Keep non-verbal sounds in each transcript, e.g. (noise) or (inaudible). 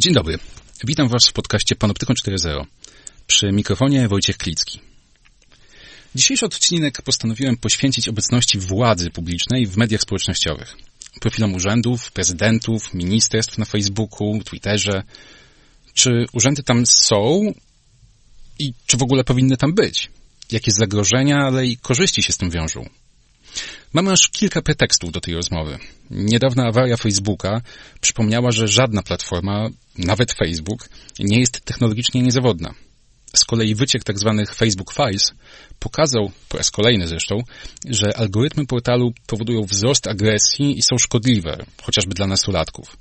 Dzień dobry. Witam Was w podcaście Panoptykon 4.0. Przy mikrofonie Wojciech Klicki. Dzisiejszy odcinek postanowiłem poświęcić obecności władzy publicznej w mediach społecznościowych. Profilom urzędów, prezydentów, ministerstw na Facebooku, Twitterze. Czy urzędy tam są i czy w ogóle powinny tam być? Jakie zagrożenia, ale i korzyści się z tym wiążą? Mamy aż kilka pretekstów do tej rozmowy. Niedawna awaria Facebooka przypomniała, że żadna platforma, nawet Facebook, nie jest technologicznie niezawodna. Z kolei wyciek tzw. Tak Facebook Files pokazał, po raz kolejny zresztą, że algorytmy portalu powodują wzrost agresji i są szkodliwe, chociażby dla nastolatków.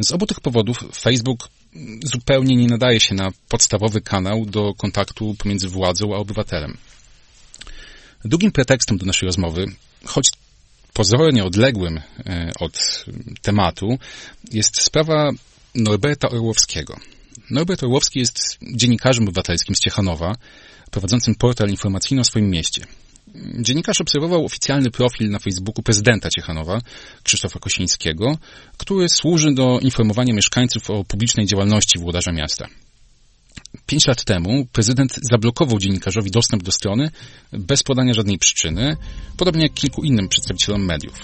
Z obu tych powodów Facebook zupełnie nie nadaje się na podstawowy kanał do kontaktu pomiędzy władzą a obywatelem. Drugim pretekstem do naszej rozmowy, choć pozornie odległym e, od tematu, jest sprawa Norberta Orłowskiego. Norbert Orłowski jest dziennikarzem obywatelskim z Ciechanowa, prowadzącym portal informacyjny o swoim mieście. Dziennikarz obserwował oficjalny profil na Facebooku prezydenta Ciechanowa, Krzysztofa Kosińskiego, który służy do informowania mieszkańców o publicznej działalności włodarza miasta. Pięć lat temu prezydent zablokował dziennikarzowi dostęp do strony bez podania żadnej przyczyny, podobnie jak kilku innym przedstawicielom mediów.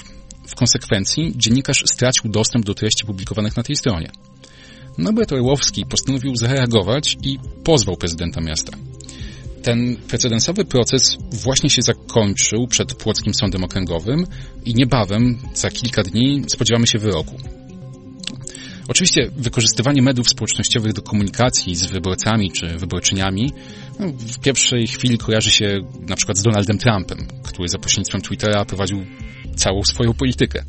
W konsekwencji dziennikarz stracił dostęp do treści publikowanych na tej stronie. Norbert Orłowski postanowił zareagować i pozwał prezydenta miasta. Ten precedensowy proces właśnie się zakończył przed Płockim Sądem Okręgowym i niebawem, za kilka dni, spodziewamy się wyroku. Oczywiście wykorzystywanie mediów społecznościowych do komunikacji z wyborcami czy wyborczyniami no, w pierwszej chwili kojarzy się na przykład z Donaldem Trumpem, który za pośrednictwem Twittera prowadził całą swoją politykę.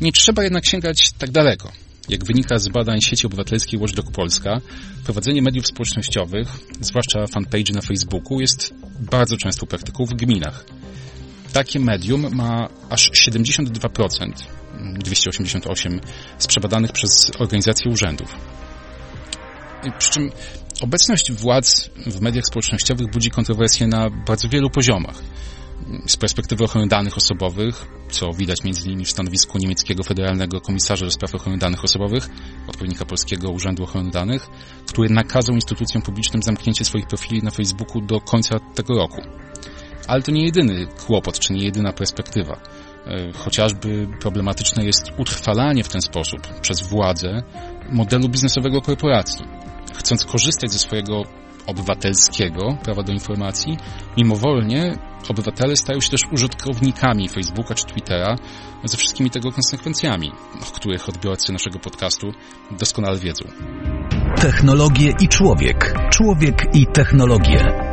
Nie trzeba jednak sięgać tak daleko. Jak wynika z badań sieci obywatelskiej Watchdog Polska, prowadzenie mediów społecznościowych, zwłaszcza fanpage na Facebooku, jest bardzo częstą praktyką w gminach. Takie medium ma aż 72%, 288 z przebadanych przez organizacje urzędów. Przy czym obecność władz w mediach społecznościowych budzi kontrowersje na bardzo wielu poziomach z perspektywy ochrony danych osobowych, co widać m.in. w stanowisku niemieckiego Federalnego Komisarza do Spraw Ochrony Danych Osobowych, odpowiednika Polskiego Urzędu Ochrony Danych, który nakazał instytucjom publicznym zamknięcie swoich profili na Facebooku do końca tego roku. Ale to nie jedyny kłopot, czy nie jedyna perspektywa. E, chociażby problematyczne jest utrwalanie w ten sposób przez władzę modelu biznesowego korporacji. Chcąc korzystać ze swojego obywatelskiego prawa do informacji, mimowolnie obywatele stają się też użytkownikami Facebooka czy Twittera ze wszystkimi tego konsekwencjami, o których odbiorcy naszego podcastu doskonale wiedzą. Technologie i człowiek. Człowiek i technologie.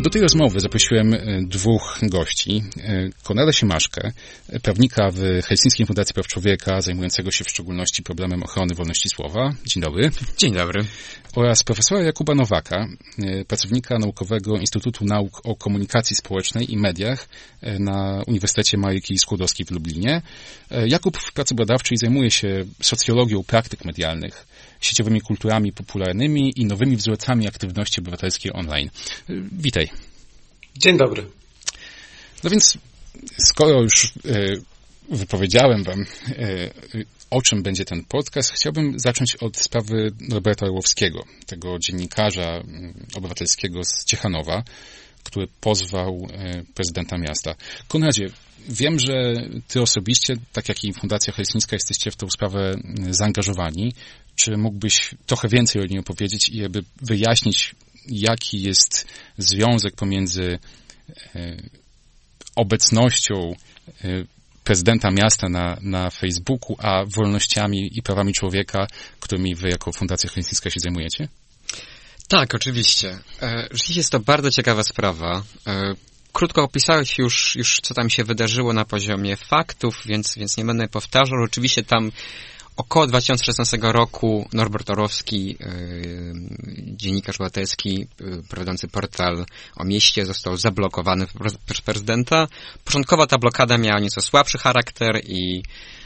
Do tej rozmowy zaprosiłem e, dwóch gości. E, Konrada Siemaszkę, prawnika w Helsińskiej Fundacji Praw Człowieka, zajmującego się w szczególności problemem ochrony wolności słowa. Dzień dobry. Dzień dobry. Oraz profesora Jakuba Nowaka, e, pracownika naukowego Instytutu Nauk o Komunikacji Społecznej i Mediach na Uniwersytecie Maryki Skłodowskiej w Lublinie. Jakub w pracy badawczej zajmuje się socjologią praktyk medialnych sieciowymi kulturami popularnymi i nowymi wzorcami aktywności obywatelskiej online. Witaj. Dzień dobry. No więc, skoro już e, wypowiedziałem Wam, e, o czym będzie ten podcast, chciałbym zacząć od sprawy Roberta Orłowskiego, tego dziennikarza mm, obywatelskiego z Ciechanowa, który pozwał e, prezydenta miasta. Konradzie, wiem, że Ty osobiście, tak jak i Fundacja Helsińska, jesteście w tę sprawę mm, zaangażowani. Czy mógłbyś trochę więcej o niej opowiedzieć i jakby wyjaśnić, jaki jest związek pomiędzy e, obecnością e, prezydenta miasta na, na Facebooku, a wolnościami i prawami człowieka, którymi wy jako Fundacja Helsińska się zajmujecie? Tak, oczywiście. E, rzeczywiście jest to bardzo ciekawa sprawa. Krótko opisałeś już, już, co tam się wydarzyło na poziomie faktów, więc, więc nie będę powtarzał. Oczywiście tam Około 2016 roku Norbert Orowski, dziennikarz obywatelski, prowadzący portal o mieście, został zablokowany przez prezydenta. Początkowo ta blokada miała nieco słabszy charakter i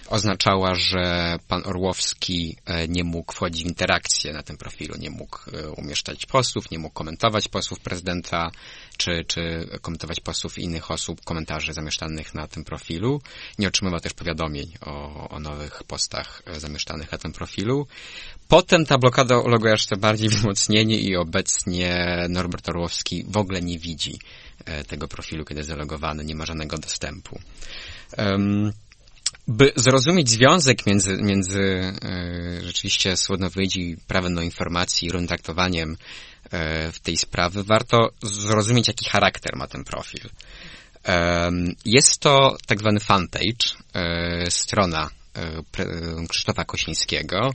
oznaczała, że pan Orłowski e, nie mógł wchodzić w interakcję na tym profilu, nie mógł e, umieszczać postów, nie mógł komentować postów prezydenta, czy, czy komentować postów innych osób, komentarzy zamieszczanych na tym profilu. Nie otrzymywał też powiadomień o, o nowych postach e, zamieszczanych na tym profilu. Potem ta blokada uległa jeszcze bardziej (laughs) wzmocnieniu i obecnie Norbert Orłowski w ogóle nie widzi tego profilu, kiedy jest zalogowany, nie ma żadnego dostępu. Um, by zrozumieć związek między, między e, rzeczywiście swobodnowyjdzi prawem do informacji i traktowaniem e, w tej sprawy, warto zrozumieć, jaki charakter ma ten profil. E, jest to tak zwany fanpage, e, strona e, Krzysztofa Kośnickiego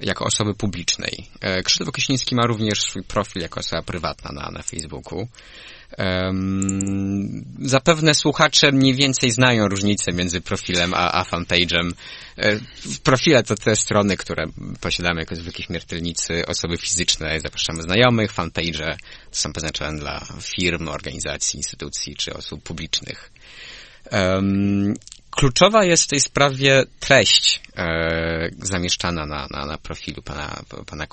jako osoby publicznej. E, Krzysztof Kośnicki ma również swój profil jako osoba prywatna na, na Facebooku. Um, zapewne słuchacze mniej więcej znają różnicę między profilem a, a fanpage'em. E, profile to te strony, które posiadamy jako zwykli śmiertelnicy, osoby fizyczne, zapraszamy znajomych, fanpage to są przeznaczone dla firm, organizacji, instytucji czy osób publicznych. Um, Kluczowa jest w tej sprawie treść e, zamieszczana na, na, na profilu pana, pana.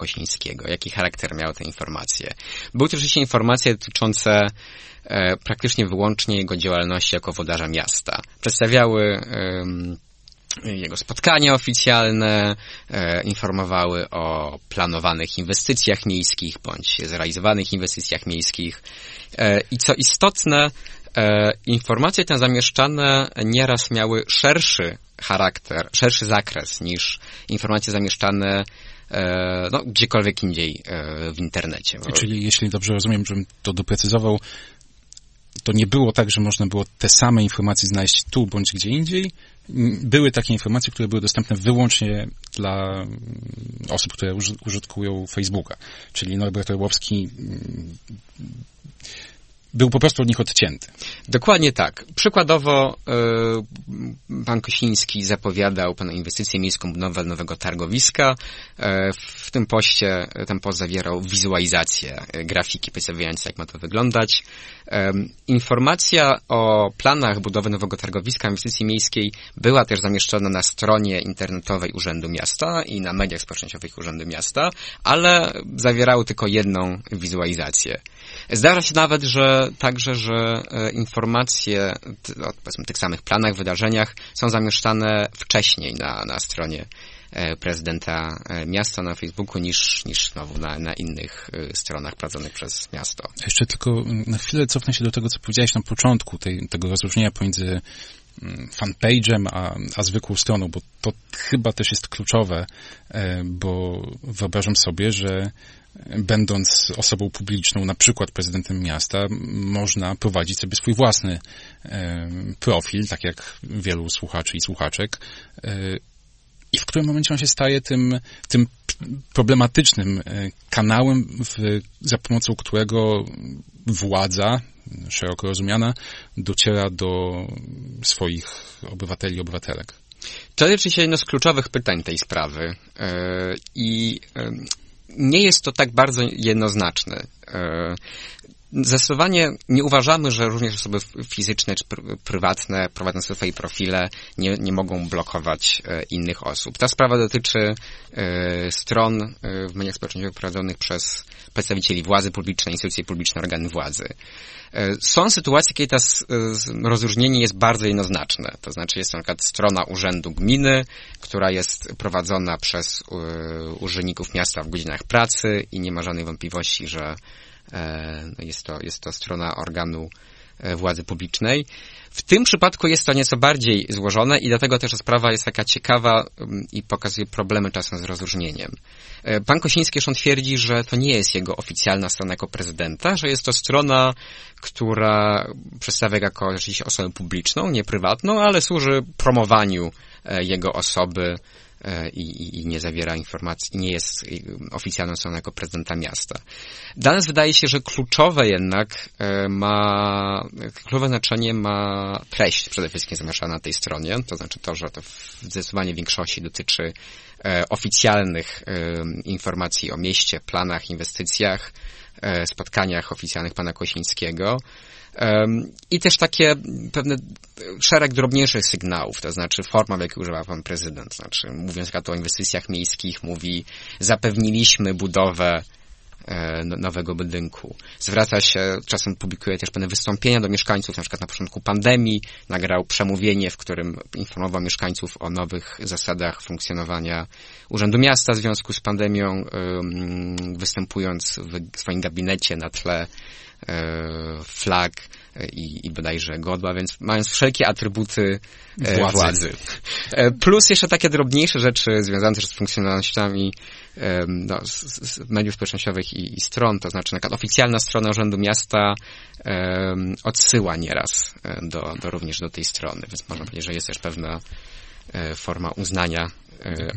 Jaki charakter miały te informacje? Były to oczywiście informacje dotyczące e, praktycznie wyłącznie jego działalności jako wodarza miasta. Przedstawiały e, jego spotkania oficjalne, e, informowały o planowanych inwestycjach miejskich bądź zrealizowanych inwestycjach miejskich. E, I co istotne, informacje te zamieszczane nieraz miały szerszy charakter, szerszy zakres niż informacje zamieszczane e, no, gdziekolwiek indziej e, w internecie. Czyli jeśli dobrze rozumiem, żebym to doprecyzował, to nie było tak, że można było te same informacje znaleźć tu bądź gdzie indziej. Były takie informacje, które były dostępne wyłącznie dla osób, które użytkują Facebooka. Czyli Norbert Orłowski był po prostu od nich odcięty. Dokładnie tak. Przykładowo y, pan Kosiński zapowiadał pan inwestycję miejską budowę nowego targowiska. E, w tym poście ten post zawierał wizualizację grafiki przedstawiające, jak ma to wyglądać. Informacja o planach budowy nowego targowiska inwestycji miejskiej była też zamieszczona na stronie internetowej Urzędu Miasta i na mediach społecznościowych Urzędu Miasta, ale zawierały tylko jedną wizualizację. Zdarza się nawet, że także, że e, informacje o tych samych planach, wydarzeniach są zamieszczane wcześniej na, na stronie e, prezydenta e, miasta na Facebooku niż, niż znowu na, na innych stronach prowadzonych przez miasto. Jeszcze tylko na chwilę cofnę się do tego, co powiedziałeś na początku, tej, tego rozróżnienia pomiędzy mm, fanpage'em, a, a zwykłą stroną, bo to chyba też jest kluczowe, bo wyobrażam sobie, że będąc osobą publiczną, na przykład prezydentem miasta, można prowadzić sobie swój własny profil, tak jak wielu słuchaczy i słuchaczek, e, i w którym momencie on się staje tym, tym problematycznym e, kanałem, w, za pomocą którego władza, szeroko rozumiana, dociera do swoich obywateli i obywatelek. To rzeczywiście jedno z kluczowych pytań tej sprawy. E, I nie jest to tak bardzo jednoznaczne. E, zdecydowanie nie uważamy, że również osoby fizyczne czy prywatne prowadzące swoje profile nie, nie mogą blokować e, innych osób. Ta sprawa dotyczy e, stron w mediach społecznościowych prowadzonych przez przedstawicieli władzy publicznej, instytucje publiczne, organy władzy. Są sytuacje, kiedy to rozróżnienie jest bardzo jednoznaczne. To znaczy jest na przykład strona urzędu gminy, która jest prowadzona przez urzędników miasta w godzinach pracy i nie ma żadnej wątpliwości, że E, jest to, jest to strona organu e, władzy publicznej. W tym przypadku jest to nieco bardziej złożone i dlatego też sprawa jest taka ciekawa mm, i pokazuje problemy czasem z rozróżnieniem. E, pan Kosiński on twierdzi, że to nie jest jego oficjalna strona jako prezydenta, że jest to strona, która przedstawia jako osobę publiczną, nie prywatną, ale służy promowaniu jego osoby E, i, i nie zawiera informacji, nie jest y, oficjalną stroną jako prezydenta miasta. Dla nas wydaje się, że kluczowe jednak e, ma, kluczowe znaczenie ma treść przede wszystkim zamieszczona na tej stronie, to znaczy to, że to w zdecydowanie większości dotyczy oficjalnych informacji o mieście, planach, inwestycjach, spotkaniach oficjalnych pana Kosińskiego. I też takie pewne szereg drobniejszych sygnałów, to znaczy forma, w jakiej używa pan prezydent. Znaczy, mówiąc o inwestycjach miejskich, mówi, zapewniliśmy budowę e, no, nowego budynku. Zwraca się, czasem publikuje też pewne wystąpienia do mieszkańców, na przykład na początku pandemii nagrał przemówienie, w którym informował mieszkańców o nowych zasadach funkcjonowania Urzędu Miasta w związku z pandemią, występując w swoim gabinecie na tle E, flag i, i bodajże godła, więc mając wszelkie atrybuty e, władzy. władzy. E, plus jeszcze takie drobniejsze rzeczy związane też z funkcjonalnościami no, z, z mediów społecznościowych i, i, stron, to znaczy na przykład oficjalna strona Urzędu Miasta um, odsyła nieraz do, do również do tej strony, więc można powiedzieć, że jest też pewna forma uznania E,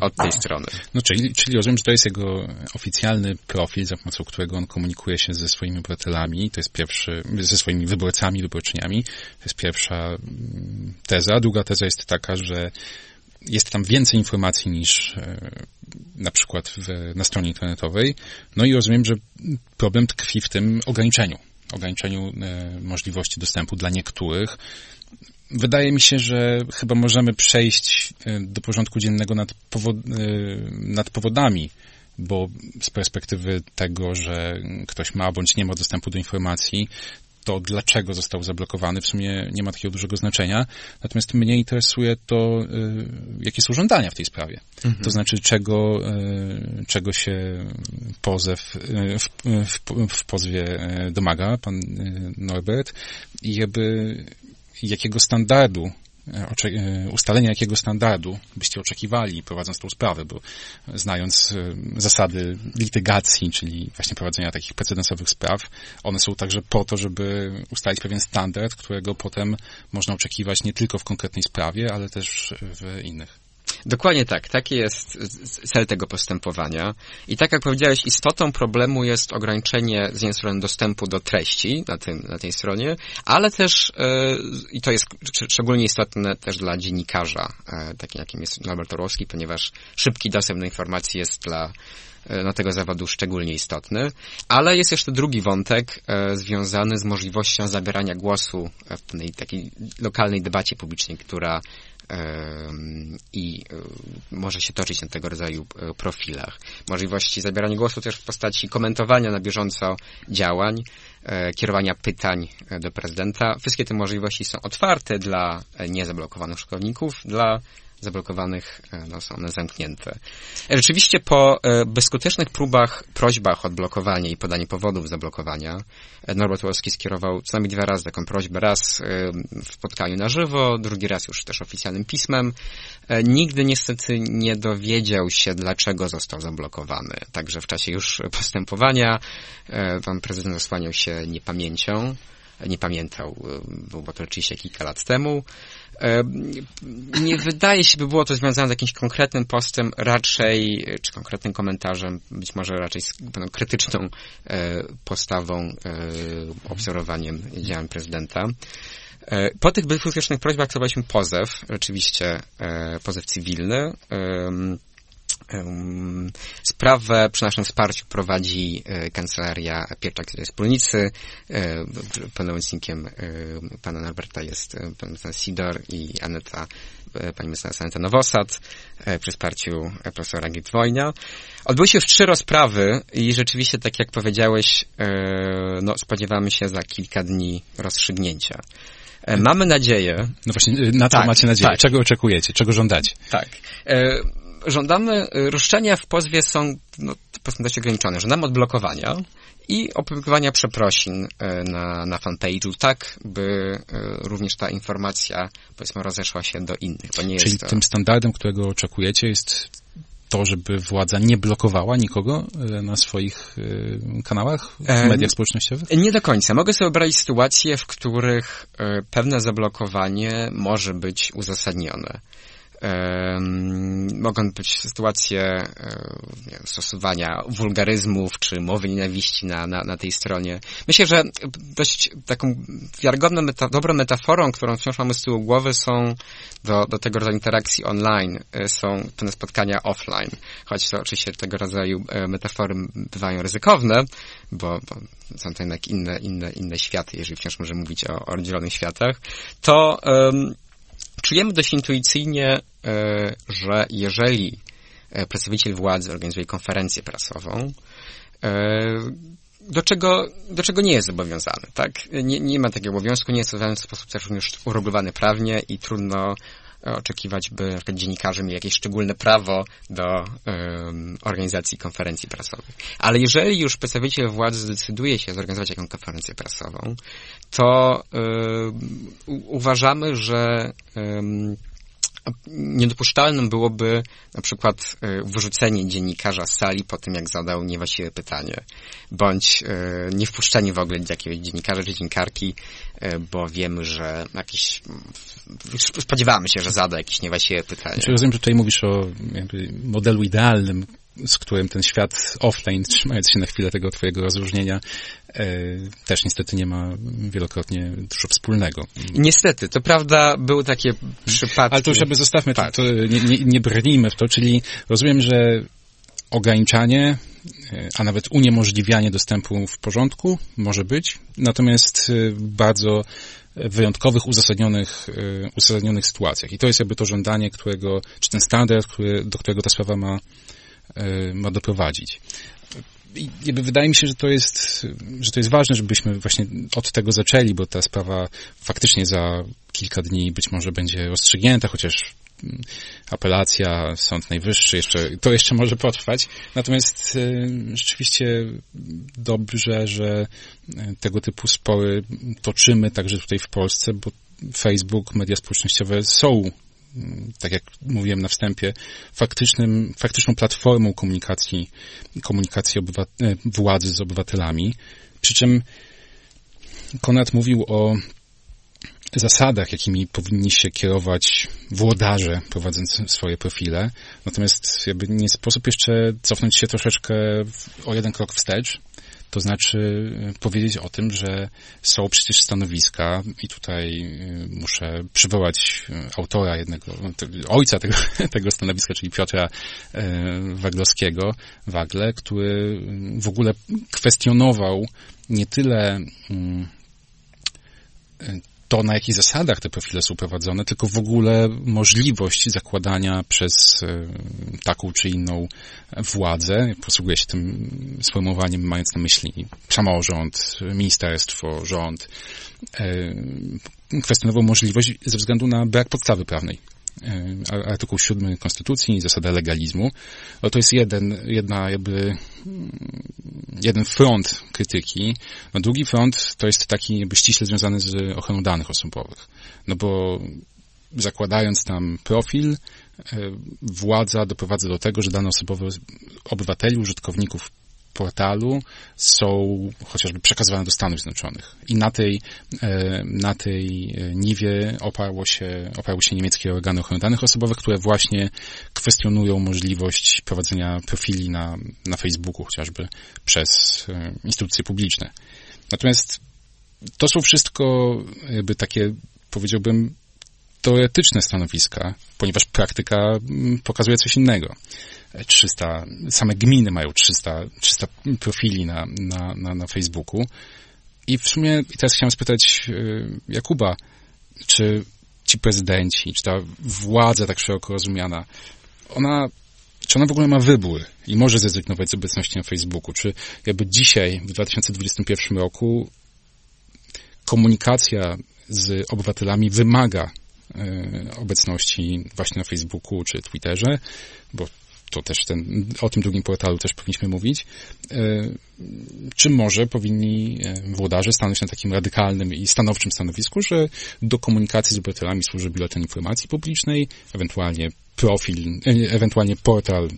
od tej strony. No, czyli, czyli rozumiem, że to jest jego oficjalny profil, za pomocą którego on komunikuje się ze swoimi obywatelami, to jest pierwszy, ze swoimi wyborcami, wyborczyniami. To jest pierwsza mm, teza. Druga teza jest taka, że jest tam więcej informacji niż e, na przykład w, na stronie internetowej. No i rozumiem, że problem tkwi w tym ograniczeniu. Ograniczeniu e, możliwości dostępu dla niektórych wydaje mi się, że chyba możemy przejść e, do porządku dziennego nad, powod, e, nad powodami, bo z perspektywy tego, że ktoś ma bądź nie ma dostępu do informacji, to dlaczego został zablokowany w sumie nie ma takiego dużego znaczenia. Natomiast mnie interesuje to, e, jakie są żądania w tej sprawie. Mhm. To znaczy, czego, czego się pozew w, w, w pozwie domaga pan Norbert i jakby jakiego standardu e, e, ustalenia jakiego standardu byście oczekiwali prowadząc tą sprawę, bo znając e, zasady litygacji, czyli właśnie prowadzenia takich precedensowych spraw, one są także po to, żeby ustalić pewien standard, którego potem można oczekiwać nie tylko w konkretnej sprawie, ale też w innych. Dokładnie tak. Taki jest cel tego postępowania. I tak jak powiedziałeś, istotą problemu jest ograniczenie z jednej strony dostępu do treści na, tym, na tej stronie, ale też, yy, i to jest szczególnie istotne też dla dziennikarza, yy, takim jakim jest Norbert Orłowski, ponieważ szybki dostęp do informacji jest dla e, na tego zawodu szczególnie istotny. Ale jest jeszcze drugi wątek e, związany z możliwością zabierania głosu w tej takiej lokalnej debacie publicznej, która i e, może się toczyć na tego rodzaju e, profilach. Możliwości zabierania głosu też w postaci komentowania na bieżąco działań, e, kierowania pytań do prezydenta. Wszystkie te możliwości są otwarte dla niezablokowanych szkolników, dla zablokowanych, e, no, są one zamknięte. E, rzeczywiście po e, bezskutecznych próbach, prośbach o odblokowanie i podanie powodów zablokowania, Norbert Wolski skierował co najmniej dwa razy taką prośbę. Raz w spotkaniu na żywo, drugi raz już też oficjalnym pismem. Nigdy niestety nie dowiedział się, dlaczego został zablokowany. Także w czasie już postępowania pan prezydent zasłaniał się niepamięcią nie pamiętał, było to oczywiście kilka lat temu. Nie wydaje się, by było to związane z jakimś konkretnym postem, raczej, czy konkretnym komentarzem, być może raczej z krytyczną e, postawą, e, obserwowaniem działań prezydenta. E, po tych bezskutecznych prośbach zrobiliśmy pozew, rzeczywiście pozew cywilny. Sprawę przy naszym wsparciu prowadzi e, kancelaria Pieczak Wspólnicy. E, pełnomocnikiem e, pana Norberta jest pan Sidor i Aneta, pani mecenas Aneta Nowosad przy wsparciu profesora Gitwojnia. Odbyły się już trzy rozprawy i rzeczywiście, tak jak powiedziałeś, no, spodziewamy się za kilka dni rozstrzygnięcia. Mamy nadzieję. No właśnie, na co tak, macie nadzieję? Tak. Czego oczekujecie? Czego żądacie? Tak żądamy, y, roszczenia w pozwie są no, powiedzmy dość ograniczone. Żądamy odblokowania i opublikowania przeprosin y, na, na fanpage'u, tak by y, również ta informacja, powiedzmy, rozeszła się do innych. Bo nie Czyli jest to... tym standardem, którego oczekujecie jest to, żeby władza nie blokowała nikogo na swoich kanałach, w mediach społecznościowych? Nie do końca. Mogę sobie wyobrazić sytuacje, w których pewne zablokowanie może być uzasadnione. Mogą być sytuacje e, stosowania wulgaryzmów czy mowy nienawiści na, na, na tej stronie. Myślę, że dość taką wiarygodną, meta, dobrą metaforą, którą wciąż mamy z tyłu głowy są do, do tego rodzaju interakcji online, e, są pewne spotkania offline. Choć to oczywiście tego rodzaju e, metafory bywają ryzykowne, bo, bo są to jednak inne, inne, inne światy, jeżeli wciąż możemy mówić o, o oddzielonych światach, to um, czujemy dość intuicyjnie, że jeżeli e, przedstawiciel władzy organizuje konferencję prasową, e, do czego, do czego nie jest zobowiązany, tak? Nie, nie ma takiego obowiązku, nie jest to w sposób też również uregulowany prawnie i trudno oczekiwać, by na przykład dziennikarze mieli jakieś szczególne prawo do um, organizacji konferencji prasowych. Ale jeżeli już przedstawiciel władzy zdecyduje się zorganizować jakąś konferencję prasową, to um, uważamy, że um, niedopuszczalnym byłoby na przykład e, wyrzucenie dziennikarza z sali po tym, jak zadał niewłaściwe pytanie, bądź e, nie wpuszczenie w ogóle jakiegoś dziennikarza czy dziennikarki, e, bo wiemy, że jakiś, spodziewamy się, że zada jakieś niewłaściwe pytanie. Znaczy, rozumiem, że tutaj mówisz o modelu idealnym, z którym ten świat offline, trzymając się na chwilę tego twojego rozróżnienia, e, też niestety nie ma wielokrotnie dużo wspólnego. Niestety, to prawda, były takie przypadki. Ale to już jakby zostawmy, to, to nie, nie, nie brnijmy w to, czyli rozumiem, że ograniczanie, e, a nawet uniemożliwianie dostępu w porządku może być, natomiast e, bardzo wyjątkowych, uzasadnionych, uzasadnionych sytuacjach. I to jest jakby to żądanie, którego, czy ten standard, który, do którego ta sprawa ma, ma doprowadzić. I wydaje mi się, że to jest, że to jest ważne, żebyśmy właśnie od tego zaczęli, bo ta sprawa faktycznie za kilka dni być może będzie rozstrzygnięta, chociaż mm, apelacja, Sąd Najwyższy, jeszcze, to jeszcze może potrwać. Natomiast e, rzeczywiście dobrze, że e, tego typu spory toczymy także tutaj w Polsce, bo Facebook, media społecznościowe są tak jak mówiłem na wstępie, faktycznym, faktyczną platformą komunikacji, komunikacji obywa- e, władzy z obywatelami. Przy czym Konrad mówił o zasadach, jakimi powinni się kierować włodarze prowadząc swoje profile. Natomiast jakby nie sposób jeszcze cofnąć się troszeczkę o jeden krok wstecz to znaczy e, powiedzieć o tym, że są przecież stanowiska i tutaj e, muszę przywołać e, autora jednego, ojca tego, (laughs) tego stanowiska, czyli Piotra Waglowskiego, Wagle, który w ogóle kwestionował nie tyle mm, to, na jakich zasadach te profile są prowadzone, tylko w ogóle możliwość zakładania przez e, taką czy inną władzę, posługuję się tym sformułowaniem, mając na myśli samorząd, ministerstwo, rząd, e, kwestionował możliwość ze względu na brak podstawy prawnej artykuł 7 Konstytucji, zasada legalizmu, to jest jeden, jedna jakby, mm, jeden front krytyki. No drugi front to jest taki jakby ściśle związany z ochroną danych osobowych. No bo zakładając tam profil, e, władza doprowadza do tego, że dane osobowe obywateli, użytkowników portalu są chociażby przekazywane do Stanów Zjednoczonych. I na tej, e, na tej e, niwie oparło się, oparły się niemieckie organy ochrony danych osobowych, które właśnie kwestionują możliwość prowadzenia profili na, na Facebooku chociażby przez e, instytucje publiczne. Natomiast to są wszystko jakby takie, powiedziałbym, teoretyczne stanowiska, ponieważ praktyka mm, pokazuje coś innego. 300, same gminy mają 300, 300 profili na, na, na, na Facebooku. I w sumie i teraz chciałem spytać y, Jakuba, czy ci prezydenci, czy ta władza tak szeroko rozumiana, ona, czy ona w ogóle ma wybór i może zrezygnować z obecności na Facebooku? Czy jakby dzisiaj, w 2021 roku, komunikacja z obywatelami wymaga y, obecności właśnie na Facebooku czy Twitterze, bo to też ten, o tym drugim portalu też powinniśmy mówić, e, czy może powinni e, włodarze stanąć na takim radykalnym i stanowczym stanowisku, że do komunikacji z obywatelami służy biuletyn informacji publicznej, ewentualnie profil, e, ewentualnie portal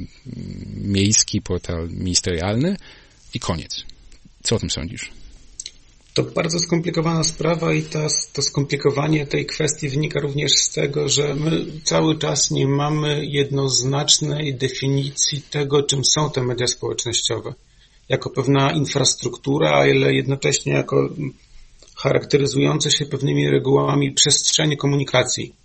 miejski, portal ministerialny i koniec. Co o tym sądzisz? To bardzo skomplikowana sprawa i ta, to skomplikowanie tej kwestii wynika również z tego, że my cały czas nie mamy jednoznacznej definicji tego, czym są te media społecznościowe. Jako pewna infrastruktura, ale jednocześnie jako charakteryzujące się pewnymi regułami przestrzeni komunikacji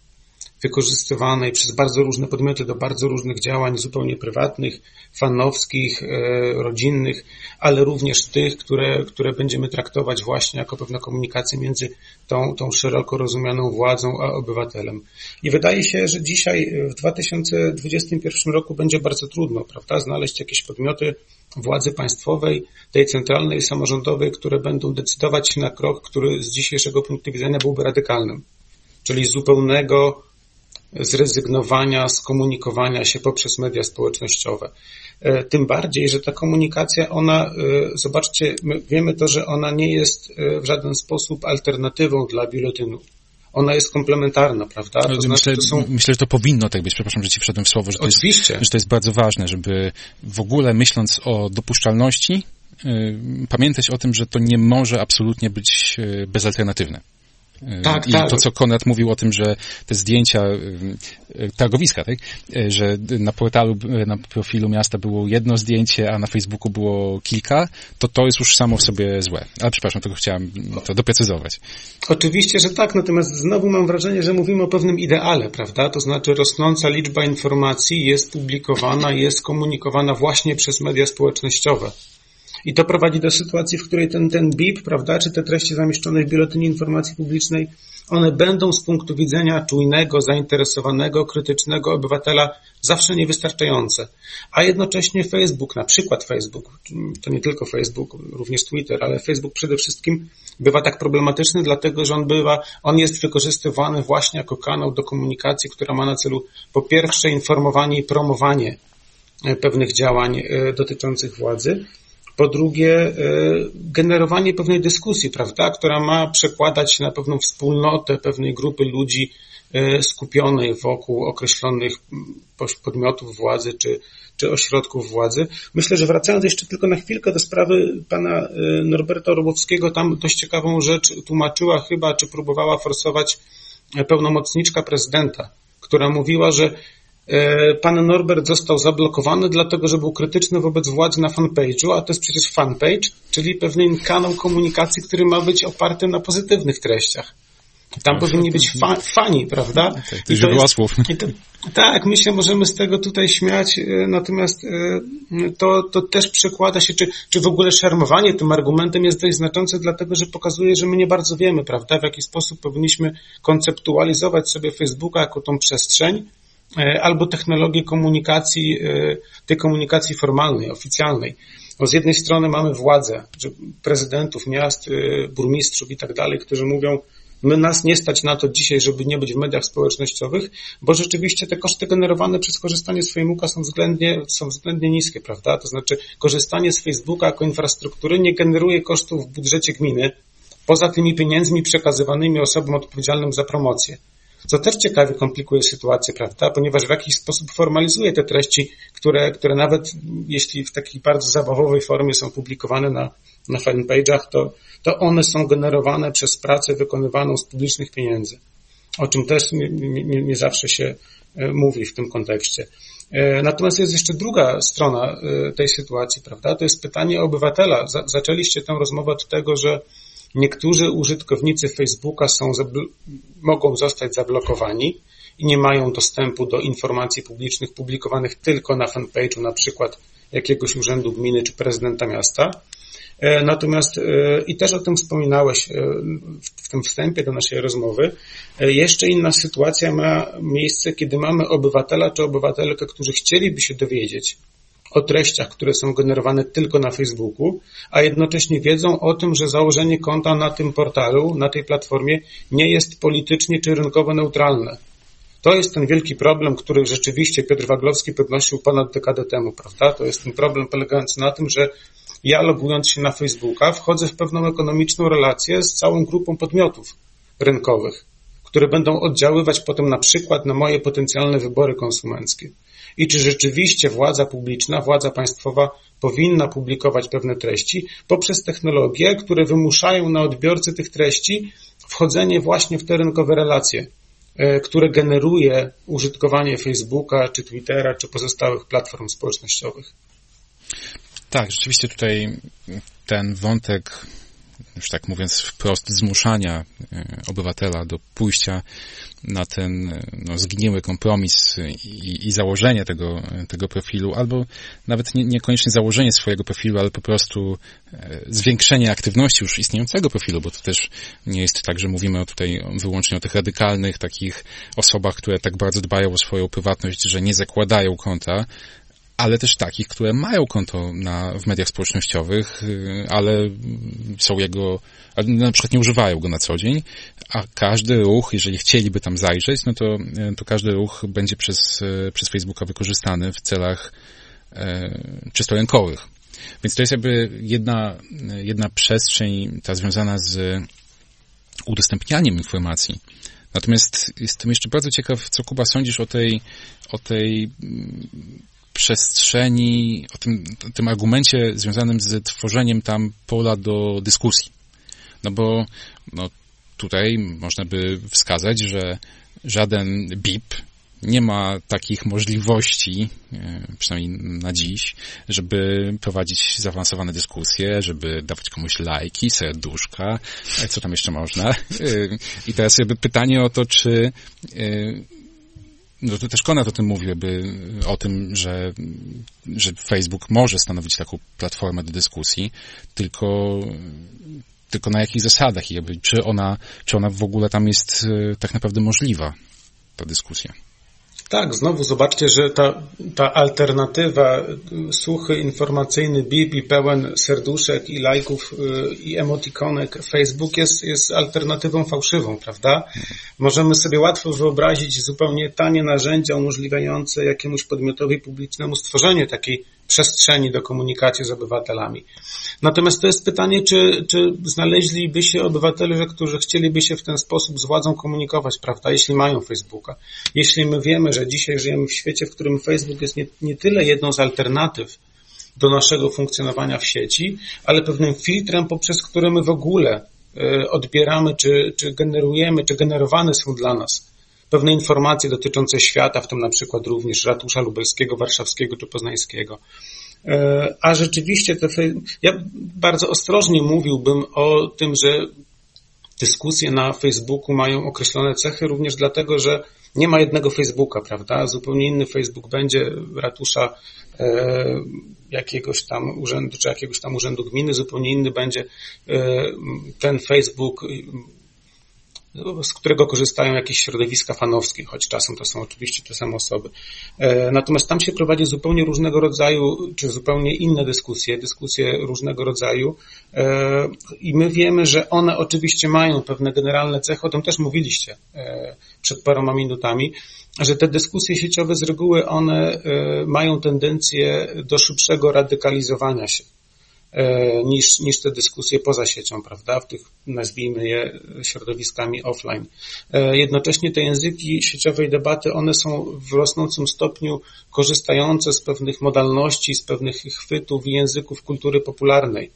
wykorzystywanej przez bardzo różne podmioty do bardzo różnych działań zupełnie prywatnych, fanowskich, e, rodzinnych, ale również tych, które, które będziemy traktować właśnie jako pewną komunikację między tą, tą szeroko rozumianą władzą a obywatelem. I wydaje się, że dzisiaj w 2021 roku będzie bardzo trudno, prawda, znaleźć jakieś podmioty władzy państwowej, tej centralnej, samorządowej, które będą decydować na krok, który z dzisiejszego punktu widzenia byłby radykalnym czyli zupełnego zrezygnowania z komunikowania się poprzez media społecznościowe. E, tym bardziej, że ta komunikacja, ona, e, zobaczcie, my wiemy to, że ona nie jest e, w żaden sposób alternatywą dla biuletynu ona jest komplementarna, prawda? To myślę, znaczy, to są... myślę, że to powinno tak być. Przepraszam, że ci wszedłem w słowo, że to, Oczywiście. Jest, że to jest bardzo ważne, żeby w ogóle myśląc o dopuszczalności, yy, pamiętać o tym, że to nie może absolutnie być yy, bezalternatywne. Tak, I tak. to, co Konrad mówił o tym, że te zdjęcia y, y, targowiska, tak? Że na portalu, na profilu miasta było jedno zdjęcie, a na Facebooku było kilka, to to jest już samo w sobie złe. Ale przepraszam, tylko chciałem to doprecyzować. Oczywiście, że tak, natomiast znowu mam wrażenie, że mówimy o pewnym ideale, prawda? To znaczy rosnąca liczba informacji jest publikowana, jest komunikowana właśnie przez media społecznościowe. I to prowadzi do sytuacji, w której ten, ten BIP, prawda, czy te treści zamieszczone w Biuletynie Informacji Publicznej, one będą z punktu widzenia czujnego, zainteresowanego, krytycznego obywatela zawsze niewystarczające. A jednocześnie Facebook, na przykład Facebook, to nie tylko Facebook, również Twitter, ale Facebook przede wszystkim bywa tak problematyczny, dlatego że on bywa, on jest wykorzystywany właśnie jako kanał do komunikacji, która ma na celu po pierwsze informowanie i promowanie pewnych działań e, dotyczących władzy, po drugie, e, generowanie pewnej dyskusji, prawda, która ma przekładać się na pewną wspólnotę pewnej grupy ludzi e, skupionej wokół określonych podmiotów władzy czy, czy ośrodków władzy. Myślę, że wracając jeszcze tylko na chwilkę do sprawy pana e, Norberta Robowskiego, tam dość ciekawą rzecz tłumaczyła chyba, czy próbowała forsować pełnomocniczka prezydenta, która mówiła, że pan Norbert został zablokowany, dlatego że był krytyczny wobec władzy na fanpage'u, a to jest przecież fanpage, czyli pewien kanał komunikacji, który ma być oparty na pozytywnych treściach. Tam no, powinni być fa fani, prawda? Tak, to jest słów. tak, my się możemy z tego tutaj śmiać, e, natomiast e, to, to też przekłada się, czy, czy w ogóle szermowanie tym argumentem jest dość znaczące, dlatego że pokazuje, że my nie bardzo wiemy, prawda, w jaki sposób powinniśmy konceptualizować sobie Facebooka jako tą przestrzeń, E, albo technologię komunikacji, e, tej komunikacji formalnej, oficjalnej. Bo z jednej strony mamy władzę, prezydentów miast, e, burmistrzów i tak dalej, którzy mówią, my nas nie stać na to dzisiaj, żeby nie być w mediach społecznościowych, bo rzeczywiście te koszty generowane przez korzystanie z Facebooka są względnie, są względnie niskie, prawda? To znaczy korzystanie z Facebooka jako infrastruktury nie generuje kosztów w budżecie gminy, poza tymi pieniędzmi przekazywanymi osobom odpowiedzialnym za promocję co też ciekawie komplikuje sytuację, prawda? Ponieważ w jakiś sposób formalizuje te treści, które, które nawet jeśli w takiej bardzo zabawowej formie są publikowane na, na fanpage'ach, to, to one są generowane przez pracę wykonywaną z publicznych pieniędzy. O czym też nie, nie, nie zawsze się e, mówi w tym kontekście. E, natomiast jest jeszcze druga strona e, tej sytuacji, prawda? To jest pytanie obywatela. Zaczęliście tę rozmowę od tego, że Niektórzy użytkownicy Facebooka są, mogą zostać zablokowani i nie mają dostępu do informacji publicznych publikowanych tylko na fanpage'u na przykład jakiegoś urzędu gminy czy prezydenta miasta. E, natomiast, e, i też o tym wspominałeś e, w tym wstępie do naszej rozmowy, jeszcze inna sytuacja ma miejsce, kiedy mamy obywatela czy obywatelkę, którzy chcieliby się dowiedzieć, o treściach, które są generowane tylko na Facebooku, a jednocześnie wiedzą o tym, że założenie konta na tym portalu, na tej platformie nie jest politycznie czy rynkowo neutralne. To jest ten wielki problem, który rzeczywiście Piotr Waglowski podnosił ponad dekadę temu, prawda? To jest ten problem polegający na tym, że ja logując się na Facebooka wchodzę w pewną ekonomiczną relację z całą grupą podmiotów rynkowych, które będą oddziaływać potem na przykład na moje potencjalne wybory konsumenckie i czy rzeczywiście władza publiczna, władza państwowa powinna publikować pewne treści poprzez technologie, które wymuszają na odbiorcy tych treści wchodzenie właśnie w te rynkowe relacje, e, które generuje użytkowanie Facebooka, czy Twittera, czy pozostałych platform społecznościowych. Tak, rzeczywiście tutaj ten wątek już tak mówiąc wprost, zmuszania e, obywatela do pójścia na ten no, zgniły kompromis i, i założenie tego, tego profilu, albo nawet nie, niekoniecznie założenie swojego profilu, ale po prostu e, zwiększenie aktywności już istniejącego profilu, bo to też nie jest tak, że mówimy tutaj wyłącznie o tych radykalnych takich osobach, które tak bardzo dbają o swoją prywatność, że nie zakładają konta, ale też takich, które mają konto na, w mediach społecznościowych, y, ale są jego, na przykład nie używają go na co dzień, a każdy ruch, jeżeli chcieliby tam zajrzeć, no to, y, to każdy ruch będzie przez, y, przez Facebooka wykorzystany w celach e, czysto rynkowych. Więc to jest jakby jedna, jedna przestrzeń, ta związana z udostępnianiem informacji. Natomiast jestem jeszcze bardzo ciekaw, co Kuba sądzisz o tej, o tej przestrzeni, o tym, o tym argumencie związanym z tworzeniem tam pola do dyskusji. No bo no, tutaj można by wskazać, że żaden BIP nie ma takich możliwości, e, przynajmniej na dziś, żeby prowadzić zaawansowane dyskusje, żeby dawać komuś lajki, serduszka, co tam jeszcze można. E, I teraz jakby pytanie o to, czy e, no to też Konrad o tym mówił, jakby o tym, że, że Facebook może stanowić taką platformę do dyskusji, tylko, tylko na jakich zasadach i jakby, czy ona, czy ona w ogóle tam jest e, tak naprawdę możliwa, ta dyskusja. Tak, znowu zobaczcie, że ta, ta alternatywa, suchy informacyjny bip i pełen serduszek i lajków y, i emotikonek Facebook jest, jest alternatywą fałszywą, prawda? Możemy sobie łatwo wyobrazić zupełnie tanie narzędzia umożliwiające jakiemuś podmiotowi publicznemu stworzenie takiej przestrzeni do komunikacji z obywatelami. Natomiast to jest pytanie, czy, czy znaleźliby się obywatele, którzy chcieliby się w ten sposób z władzą komunikować, prawda, jeśli mają Facebooka. Jeśli my wiemy, że dzisiaj żyjemy w świecie, w którym Facebook jest nie, nie tyle jedną z alternatyw do naszego funkcjonowania w sieci, ale pewnym filtrem, poprzez który my w ogóle e, odbieramy, czy, czy generujemy, czy generowane są dla nas pewne informacje dotyczące świata, w tym na przykład również ratusza lubelskiego, warszawskiego czy poznańskiego. E, a rzeczywiście te, ja bardzo ostrożnie mówiłbym o tym, że dyskusje na Facebooku mają określone cechy również dlatego, że nie ma jednego Facebooka, prawda? Zupełnie inny Facebook będzie ratusza e, jakiegoś tam urzędu, czy jakiegoś tam urzędu gminy, zupełnie inny będzie e, ten Facebook z którego korzystają jakieś środowiska fanowskie, choć czasem to są oczywiście te same osoby. E, natomiast tam się prowadzi zupełnie różnego rodzaju, czy zupełnie inne dyskusje, dyskusje różnego rodzaju e, i my wiemy, że one oczywiście mają pewne generalne cechy, o tym też mówiliście e, przed paroma minutami, że te dyskusje sieciowe z reguły one mają tendencję do szybszego radykalizowania się. E, niż, niż te dyskusje poza siecią, prawda, w tych nazwijmy je środowiskami offline. E, jednocześnie te języki sieciowej debaty, one są w rosnącym stopniu korzystające z pewnych modalności, z pewnych chwytów i języków kultury popularnej.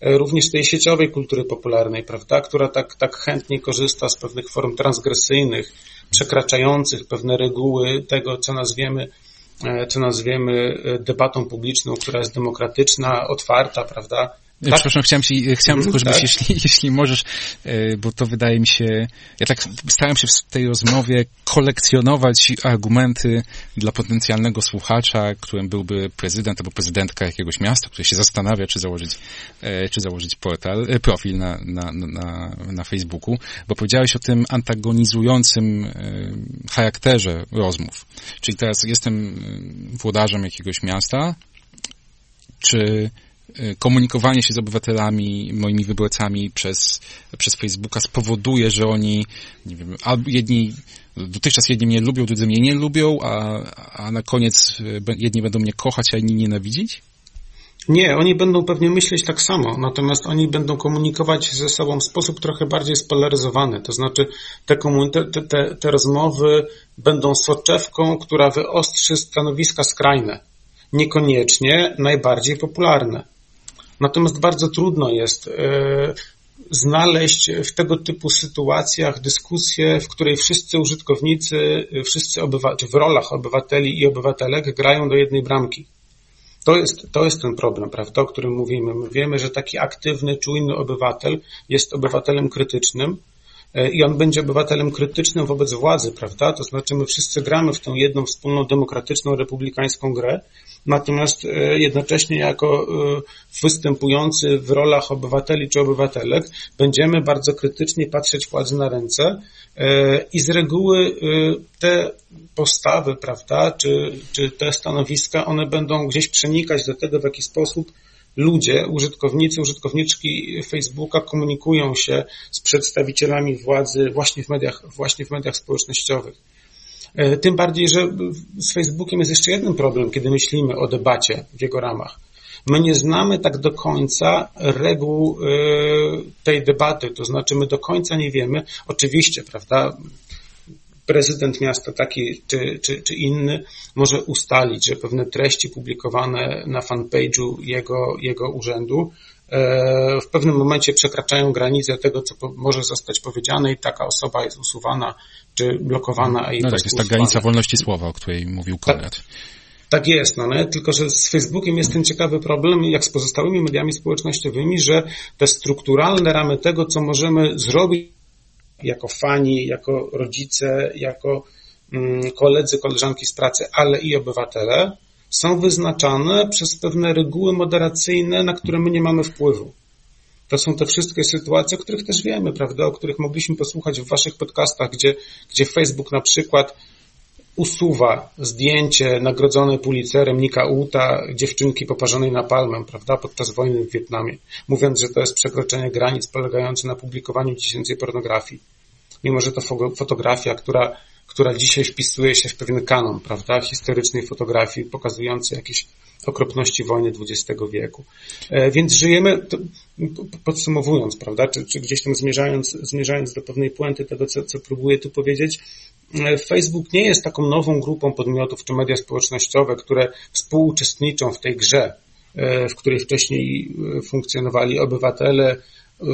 E, również tej sieciowej kultury popularnej, prawda, która tak, tak chętnie korzysta z pewnych form transgresyjnych, przekraczających pewne reguły tego, co nazwiemy co nazwiemy e, debatą publiczną, która jest demokratyczna, otwarta, prawda? Tak? Przepraszam, chciałem, ci, chciałem tylko, żebyś, tak? jeśli, (laughs) jeśli możesz, e, bo to wydaje mi się, ja tak starałem się w tej rozmowie kolekcjonować argumenty dla potencjalnego słuchacza, którym byłby prezydent albo prezydentka jakiegoś miasta, który się zastanawia, czy założyć, e, czy założyć portal, e, profil na, na, na, na Facebooku, bo powiedziałeś o tym antagonizującym charakterze rozmów. Czyli teraz jestem włodarzem jakiegoś miasta, czy komunikowanie się z obywatelami, moimi wyborcami przez, przez Facebooka spowoduje, że oni, nie wiem, albo jedni, dotychczas jedni mnie lubią, drudzy mnie nie lubią, a, a na koniec y, jedni będą mnie kochać, a inni nienawidzić? Nie, oni będą pewnie myśleć tak samo, natomiast oni będą komunikować ze sobą w sposób trochę bardziej spolaryzowany. To znaczy te, te, te, te rozmowy będą soczewką, która wyostrzy stanowiska skrajne niekoniecznie najbardziej popularne. Natomiast bardzo trudno jest znaleźć w tego typu sytuacjach dyskusję, w której wszyscy użytkownicy, wszyscy obywatele, w rolach obywateli i obywatelek grają do jednej bramki. To jest, to jest ten problem, prawda, o którym mówimy. My wiemy, że taki aktywny, czujny obywatel jest obywatelem krytycznym e, i on będzie obywatelem krytycznym wobec władzy, prawda? To znaczy my wszyscy gramy w tę jedną wspólną demokratyczną, republikańską grę, natomiast e, jednocześnie jako e, występujący w rolach obywateli czy obywatelek będziemy bardzo krytycznie patrzeć władzy na ręce e, i z reguły te postawy, prawda, czy, czy te stanowiska, one będą gdzieś przenikać do tego, w jaki sposób ludzie, użytkownicy, użytkowniczki Facebooka komunikują się z przedstawicielami władzy właśnie w mediach, właśnie w mediach społecznościowych. E, tym bardziej, że z Facebookiem jest jeszcze jeden problem, kiedy myślimy o debacie w jego ramach. My nie znamy tak do końca reguł e, tej debaty, to znaczy my do końca nie wiemy, oczywiście, prawda, prezydent miasta taki czy, czy, czy inny może ustalić, że pewne treści publikowane na fanpage'u jego, jego urzędu e, w pewnym momencie przekraczają granicę tego, co może zostać powiedziane i taka osoba jest usuwana czy blokowana. A no tak, jest ta granica wolności słowa, o której mówił tak. Konrad. Tak, tak jest, no nie? tylko że z Facebookiem jest ten ciekawy problem, jak z pozostałymi mediami społecznościowymi, że te strukturalne ramy tego, co możemy zrobić jako fani, jako rodzice, jako mm, koledzy, koleżanki z pracy, ale i obywatele, są wyznaczane przez pewne reguły moderacyjne, na które my nie mamy wpływu. To są te wszystkie sytuacje, o których też wiemy, prawda, o których mogliśmy posłuchać w waszych podcastach, gdzie, gdzie Facebook na przykład usuwa zdjęcie nagrodzone Pulitzerem Nika Uta, dziewczynki poparzonej na palmę, prawda, podczas wojny w Wietnamie, mówiąc, że to jest przekroczenie granic polegające na publikowaniu dziecięcej pornografii. Mimo, że to fotografia, która, która dzisiaj wpisuje się w pewien kanon, prawda, historycznej fotografii, pokazujący jakieś okropności wojny XX wieku. E, więc żyjemy, podsumowując, prawda, czy, czy gdzieś tam zmierzając, zmierzając do pewnej puenty tego, co, co próbuję tu powiedzieć, e, Facebook nie jest taką nową grupą podmiotów czy media społecznościowe, które współuczestniczą w tej grze, e, w której wcześniej funkcjonowali obywatele,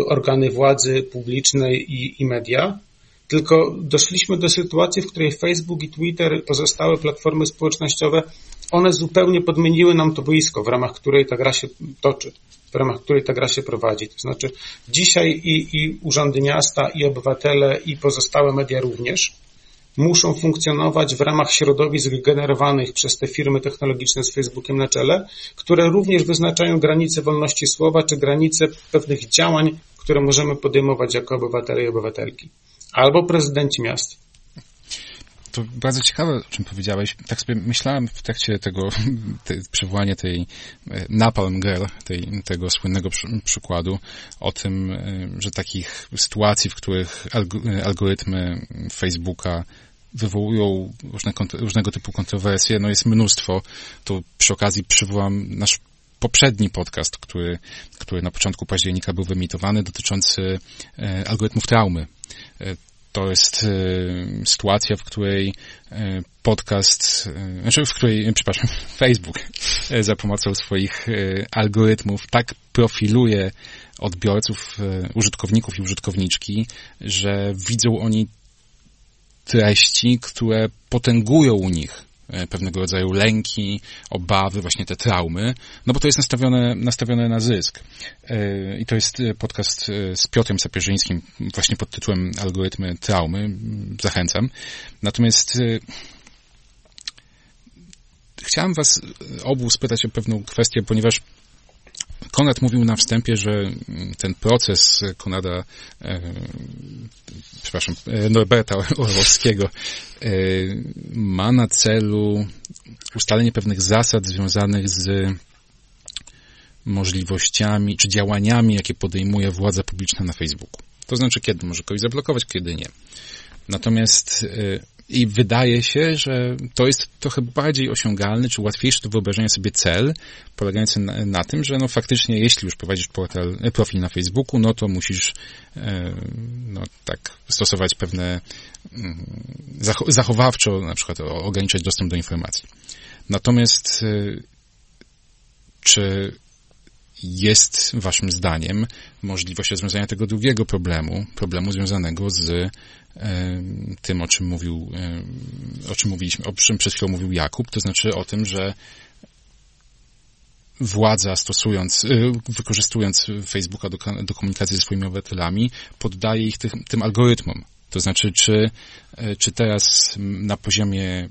organy władzy publicznej i, i media, tylko doszliśmy do sytuacji, w której Facebook i Twitter, pozostałe platformy społecznościowe one zupełnie podmieniły nam to boisko, w ramach której ta gra się toczy, w ramach której ta gra się prowadzi. To znaczy dzisiaj i, i urzędy miasta, i obywatele, i pozostałe media również muszą funkcjonować w ramach środowisk generowanych przez te firmy technologiczne z Facebookiem na czele, które również wyznaczają granice wolności słowa, czy granice pewnych działań, które możemy podejmować jako obywatele i obywatelki. Albo prezydenci miast to bardzo ciekawe, o czym powiedziałeś. Tak sobie myślałem w trakcie tego (laughs) te, przywołania tej e, Napalm Girl, tej, tego słynnego przy, przykładu, o tym, e, że takich sytuacji, w których e, algorytmy Facebooka wywołują różne, różnego typu kontrowersje, no jest mnóstwo. To przy okazji przywołam nasz poprzedni podcast, który, który na początku października był wyemitowany, dotyczący algorytmów traumy. To jest y, sytuacja, w której podcast, znaczy w której, przepraszam, (laughs) Facebook za pomocą swoich algorytmów tak profiluje odbiorców, użytkowników i użytkowniczki, że widzą oni treści, które potęgują u nich. E, pewnego rodzaju lęki, obawy, właśnie te traumy, no bo to jest nastawione, nastawione na zysk. E, I to jest e, podcast z Piotrem Sapierzyńskim, właśnie pod tytułem Algorytmy traumy. Zachęcam. Natomiast chciałem Was obu spytać o pewną kwestię, ponieważ Konrad mówił na wstępie, że ten proces Konrada, e, przepraszam, e, Norberta Orłowskiego e, ma na celu ustalenie pewnych zasad związanych z możliwościami czy działaniami, jakie podejmuje władza publiczna na Facebooku. To znaczy, kiedy może kogoś zablokować, kiedy nie. Natomiast i wydaje się, że to jest trochę bardziej osiągalny, czy łatwiejszy do wyobrażenia sobie cel, polegający na, na tym, że no faktycznie, jeśli już prowadzisz portal, e, profil na Facebooku, no to musisz e, no tak stosować pewne mm, zachowawczo, na przykład ograniczać dostęp do informacji. Natomiast e, czy jest waszym zdaniem możliwość rozwiązania tego drugiego problemu, problemu związanego z tym, o czym mówił, e, o czym mówiliśmy, o czym przed chwilą mówił Jakub, to znaczy o tym, że władza stosując, y, wykorzystując Facebooka do, do komunikacji ze swoimi obywatelami, poddaje ich tym, tym algorytmom. To znaczy, czy, czy teraz na poziomie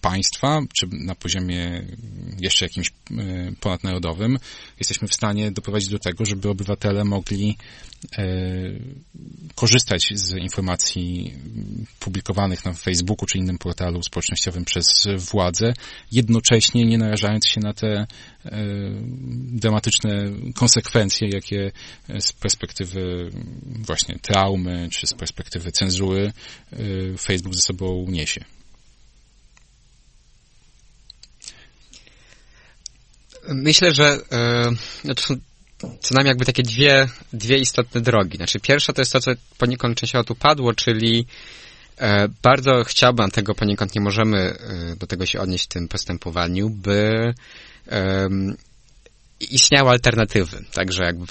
państwa, czy na poziomie jeszcze jakimś e, ponadnarodowym, jesteśmy w stanie doprowadzić do tego, żeby obywatele mogli e, korzystać z informacji publikowanych na Facebooku czy innym portalu społecznościowym przez władze, jednocześnie nie narażając się na te e, dramatyczne konsekwencje, jakie z perspektywy właśnie traumy, czy z perspektywy cenzury Facebook ze sobą niesie. Myślę, że e, to są co najmniej jakby takie dwie, dwie istotne drogi. Znaczy pierwsza to jest to, co poniekąd częściowo tu padło, czyli e, bardzo chciałbym, tego poniekąd nie możemy e, do tego się odnieść w tym postępowaniu, by istniały alternatywy, także jakby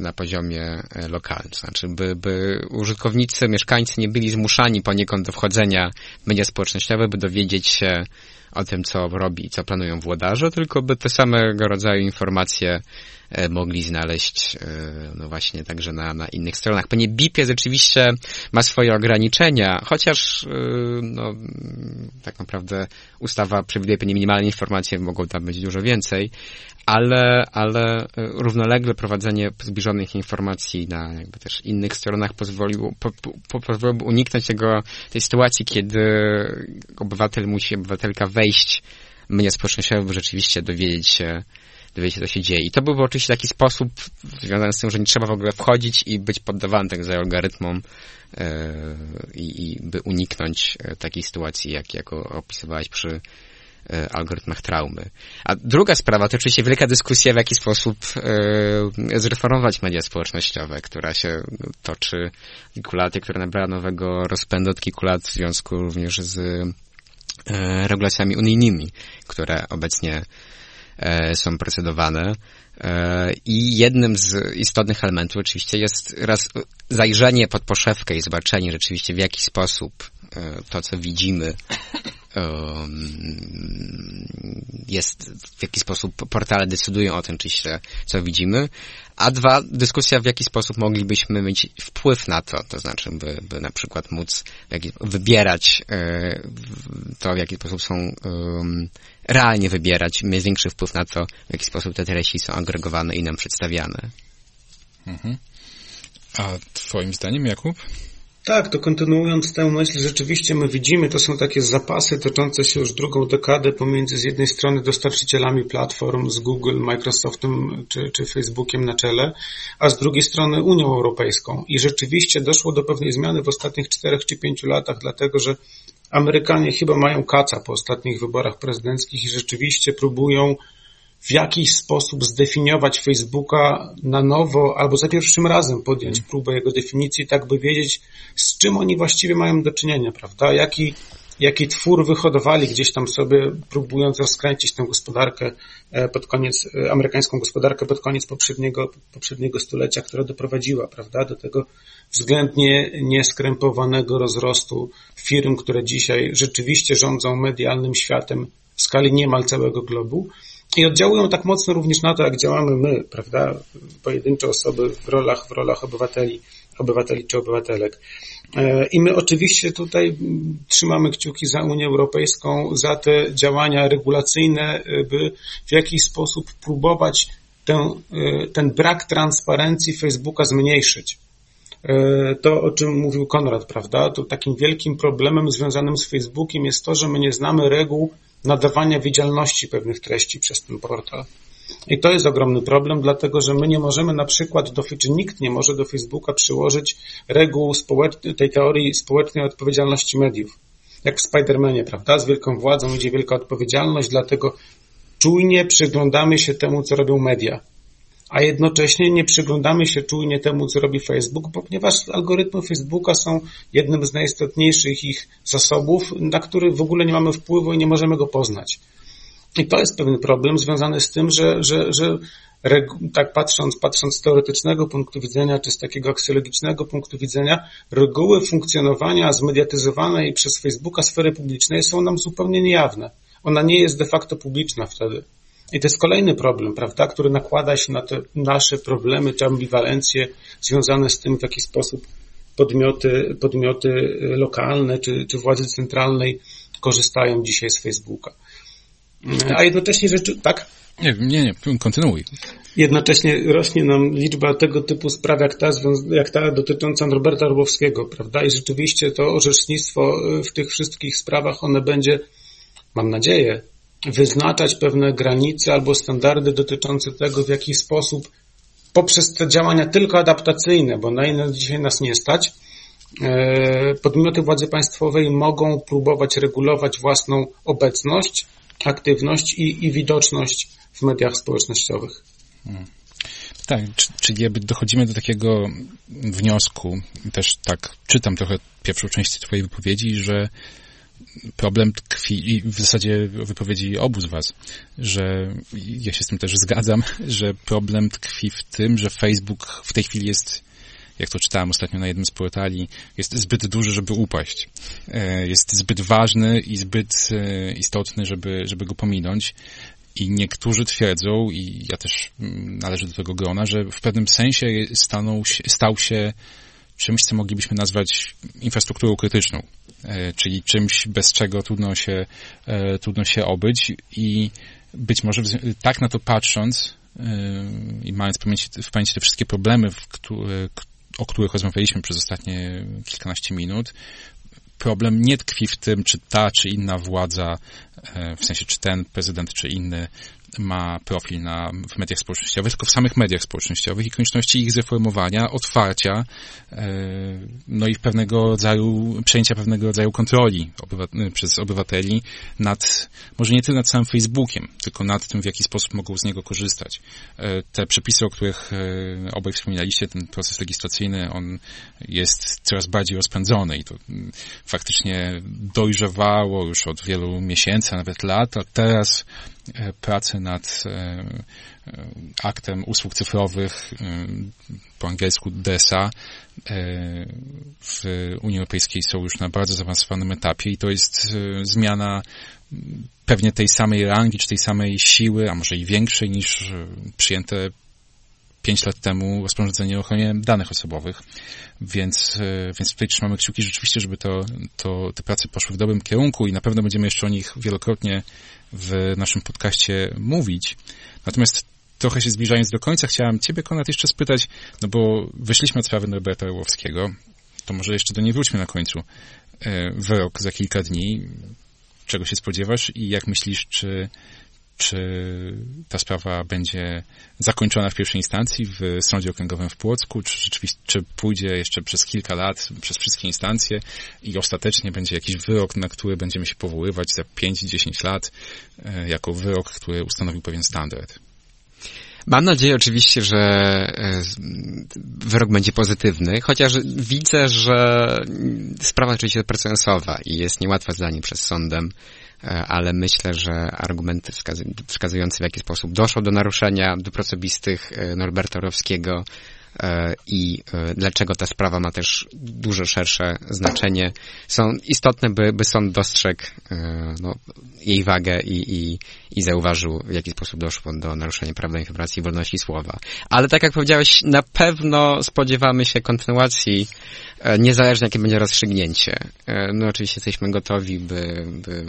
na poziomie lokalnym. Znaczy, by, by użytkownicy, mieszkańcy nie byli zmuszani poniekąd do wchodzenia w media społecznościowe, by dowiedzieć się o tym, co robi i co planują włodarze, tylko by te samego rodzaju informacje mogli znaleźć e, no właśnie także na, na innych stronach. Pewnie BIP rzeczywiście ma swoje ograniczenia, chociaż e, no, tak naprawdę ustawa przewiduje pewnie minimalne informacje, mogą tam być dużo więcej, ale, ale równolegle prowadzenie zbliżonych informacji na jakby też innych stronach pozwoliło, po, po, pozwoliłoby uniknąć tego, tej sytuacji, kiedy obywatel musi, obywatelka wejść społecznościowe, by rzeczywiście dowiedzieć się, dowiedzieć się, co się dzieje. I to byłby oczywiście taki sposób związany z tym, że nie trzeba w ogóle wchodzić i być poddawanym tego rodzaju algorytmom yy, i by uniknąć e, takiej sytuacji, jak, jak opisywałeś przy E, algorytmach traumy. A druga sprawa to oczywiście wielka dyskusja, w jaki sposób e, zreformować media społecznościowe, która się toczy kilku lat, która nabrała nowego rozpędu od kilku lat w związku również z regulacjami unijnymi, które obecnie są procedowane. E, I jednym z istotnych elementów oczywiście jest raz zajrzenie pod poszewkę i zobaczenie rzeczywiście w jaki sposób e, to, co widzimy jest, w jaki sposób portale decydują o tym, czy się, co widzimy, a dwa, dyskusja, w jaki sposób moglibyśmy mieć wpływ na to, to znaczy, by, by na przykład móc wybierać e, to, w jaki sposób są realnie wybierać, mieć większy wpływ na to, w jaki sposób te treści są agregowane i nam przedstawiane. Mhm. A twoim zdaniem, Jakub? Tak, to kontynuując tę myśl, rzeczywiście my widzimy, to są takie zapasy toczące się już drugą dekadę pomiędzy z jednej strony dostarczycielami platform z Google, Microsoftem czy, czy Facebookiem na czele, a z drugiej strony Unią Europejską. I rzeczywiście doszło do pewnej zmiany w ostatnich czterech czy pięciu latach, dlatego że Amerykanie chyba mają kaca po ostatnich wyborach prezydenckich i rzeczywiście próbują w jakiś sposób zdefiniować Facebooka na nowo, albo za pierwszym razem podjąć mm. próbę jego definicji, tak by wiedzieć, z czym oni właściwie mają do czynienia, prawda? Jaki, jaki twór wyhodowali gdzieś tam sobie, próbując rozkręcić tę gospodarkę e, pod koniec, e, amerykańską gospodarkę pod koniec poprzedniego, poprzedniego stulecia, która doprowadziła, prawda, do tego względnie nieskrępowanego rozrostu firm, które dzisiaj rzeczywiście rządzą medialnym światem w skali niemal całego globu i oddziałują tak mocno również na to, jak działamy my, prawda, pojedyncze osoby w rolach, w rolach obywateli, obywateli czy obywatelek. E, I my oczywiście tutaj trzymamy kciuki za Unię Europejską, za te działania regulacyjne, e, by w jakiś sposób próbować ten, e, ten brak transparencji Facebooka zmniejszyć. To, o czym mówił Konrad, prawda? To takim wielkim problemem związanym z Facebookiem jest to, że my nie znamy reguł nadawania widzialności pewnych treści przez ten portal. I to jest ogromny problem, dlatego że my nie możemy na przykład, do, czy nikt nie może do Facebooka przyłożyć reguł tej teorii społecznej odpowiedzialności mediów. Jak w Spidermanie, prawda? Z wielką władzą idzie wielka odpowiedzialność, dlatego czujnie przyglądamy się temu, co robią media a jednocześnie nie przyglądamy się czujnie temu, co robi Facebook, ponieważ algorytmy Facebooka są jednym z najistotniejszych ich zasobów, na który w ogóle nie mamy wpływu i nie możemy go poznać. I to jest pewien problem związany z tym, że, że, że tak patrząc, patrząc z teoretycznego punktu widzenia, czy z takiego aksjologicznego punktu widzenia, reguły funkcjonowania zmediatyzowanej przez Facebooka sfery publicznej są nam zupełnie niejawne. Ona nie jest de facto publiczna wtedy. I to jest kolejny problem, prawda, który nakłada się na te nasze problemy czy ambiwalencje związane z tym, w jaki sposób podmioty, podmioty lokalne czy, czy władzy centralnej korzystają dzisiaj z Facebooka. A jednocześnie rzeczy, tak? Nie, nie, nie, kontynuuj. Jednocześnie rośnie nam liczba tego typu spraw, jak ta, jak ta dotycząca Roberta Orłowskiego, prawda? I rzeczywiście to orzecznictwo w tych wszystkich sprawach, one będzie, mam nadzieję, wyznaczać pewne granice albo standardy dotyczące tego, w jaki sposób poprzez te działania tylko adaptacyjne, bo na inne dzisiaj nas nie stać, e, podmioty władzy państwowej mogą próbować regulować własną obecność, aktywność i, i widoczność w mediach społecznościowych. Hmm. Tak, czyli jakby dochodzimy do takiego wniosku, też tak czytam trochę pierwszą część Twojej wypowiedzi, że problem tkwi i w zasadzie wypowiedzi obu z was, że ja się z tym też zgadzam, (laughs) że problem tkwi w tym, że Facebook w tej chwili jest jak to czytałem ostatnio na jednym z portali, jest zbyt duży, żeby upaść. E, jest zbyt ważny i zbyt e, istotny, żeby, żeby go pominąć. I niektórzy twierdzą, i ja też mm, należę do tego grona, że w pewnym sensie stanął stał się czymś, co moglibyśmy nazwać infrastrukturą krytyczną, e, czyli czymś, bez czego trudno się, trudno się obyć i być może tak na to patrząc i mając w pamięci, w pamięci te wszystkie problemy, które, o których rozmawialiśmy przez ostatnie kilkanaście minut, problem nie tkwi w tym, czy ta, czy inna władza, e, w sensie, czy ten prezydent, czy inny ma profil na, w mediach społecznościowych, tylko w samych mediach społecznościowych i konieczności ich zreformowania, otwarcia, e, no i pewnego rodzaju, przejęcia pewnego rodzaju kontroli obywa- przez obywateli nad, może nie tyle nad samym Facebookiem, tylko nad tym, w jaki sposób mogą z niego korzystać. E, te przepisy, o których e, obaj wspominaliście, ten proces legislacyjny, on jest coraz bardziej rozpędzony i to mm, faktycznie dojrzewało już od wielu miesięcy, a nawet lat, a teraz prace nad e, e, aktem usług cyfrowych, po angielsku DESA, w Unii Europejskiej są już na bardzo zaawansowanym etapie i to jest zmiana pewnie tej samej rangi, czy tej samej siły, a może i większej niż przyjęte pięć lat temu rozporządzenie o ochronie danych osobowych, więc, więc tutaj trzymamy kciuki rzeczywiście, żeby to, to, te prace poszły w dobrym kierunku i na pewno będziemy jeszcze o nich wielokrotnie w naszym podcaście mówić. Natomiast trochę się zbliżając do końca, chciałem Ciebie, Konrad, jeszcze spytać, no bo wyszliśmy od sprawy Norberta Orłowskiego, to może jeszcze do niej wróćmy na końcu. E, wyrok za kilka dni. Czego się spodziewasz i jak myślisz, czy czy ta sprawa będzie zakończona w pierwszej instancji w Sądzie Okręgowym w Płocku, czy rzeczywiście, czy pójdzie jeszcze przez kilka lat, przez wszystkie instancje i ostatecznie będzie jakiś wyrok, na który będziemy się powoływać za 5-10 lat, e, jako wyrok, który ustanowił pewien standard. Mam nadzieję oczywiście, że e, wyrok będzie pozytywny, chociaż widzę, że sprawa oczywiście precedensowa i jest niełatwa zdanie przez sądem ale myślę, że argumenty wskazujące w jaki sposób doszło do naruszenia dóbr osobistych e, Norberta Orowskiego e, i dlaczego ta sprawa ma też dużo szersze znaczenie, są istotne, by, by sąd dostrzegł no, jej wagę i, i, i zauważył, w jaki sposób doszło do naruszenia prawa informacji i wolności słowa. Ale tak jak powiedziałeś, na pewno spodziewamy się kontynuacji, niezależnie jakie będzie rozstrzygnięcie. No oczywiście jesteśmy gotowi, by, by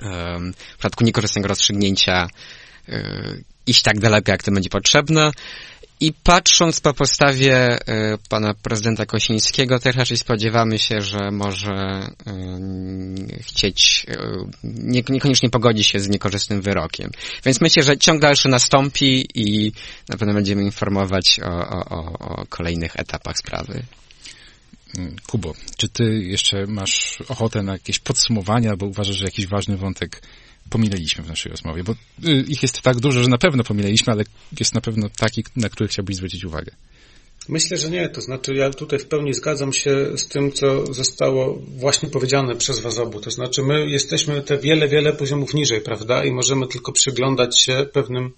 w przypadku niekorzystnego rozstrzygnięcia e, iść tak daleko, jak to będzie potrzebne. I patrząc po postawie e, pana prezydenta Kosińskiego, też raczej spodziewamy się, że może chcieć, e, nie, niekoniecznie pogodzi się z niekorzystnym wyrokiem. Więc myślę, że ciąg dalszy nastąpi i na pewno będziemy informować o, o, o kolejnych etapach sprawy. Kubo, czy ty jeszcze masz ochotę na jakieś podsumowania, bo uważasz, że jakiś ważny wątek pominęliśmy w naszej rozmowie? Bo y, ich jest tak dużo, że na pewno pominęliśmy, ale jest na pewno taki, na który chciałbyś zwrócić uwagę. Myślę, że nie. To znaczy, ja tutaj w pełni zgadzam się z tym, co zostało właśnie powiedziane przez Was obu. To znaczy, my jesteśmy te wiele, wiele poziomów niżej, prawda? I możemy tylko przyglądać się pewnym,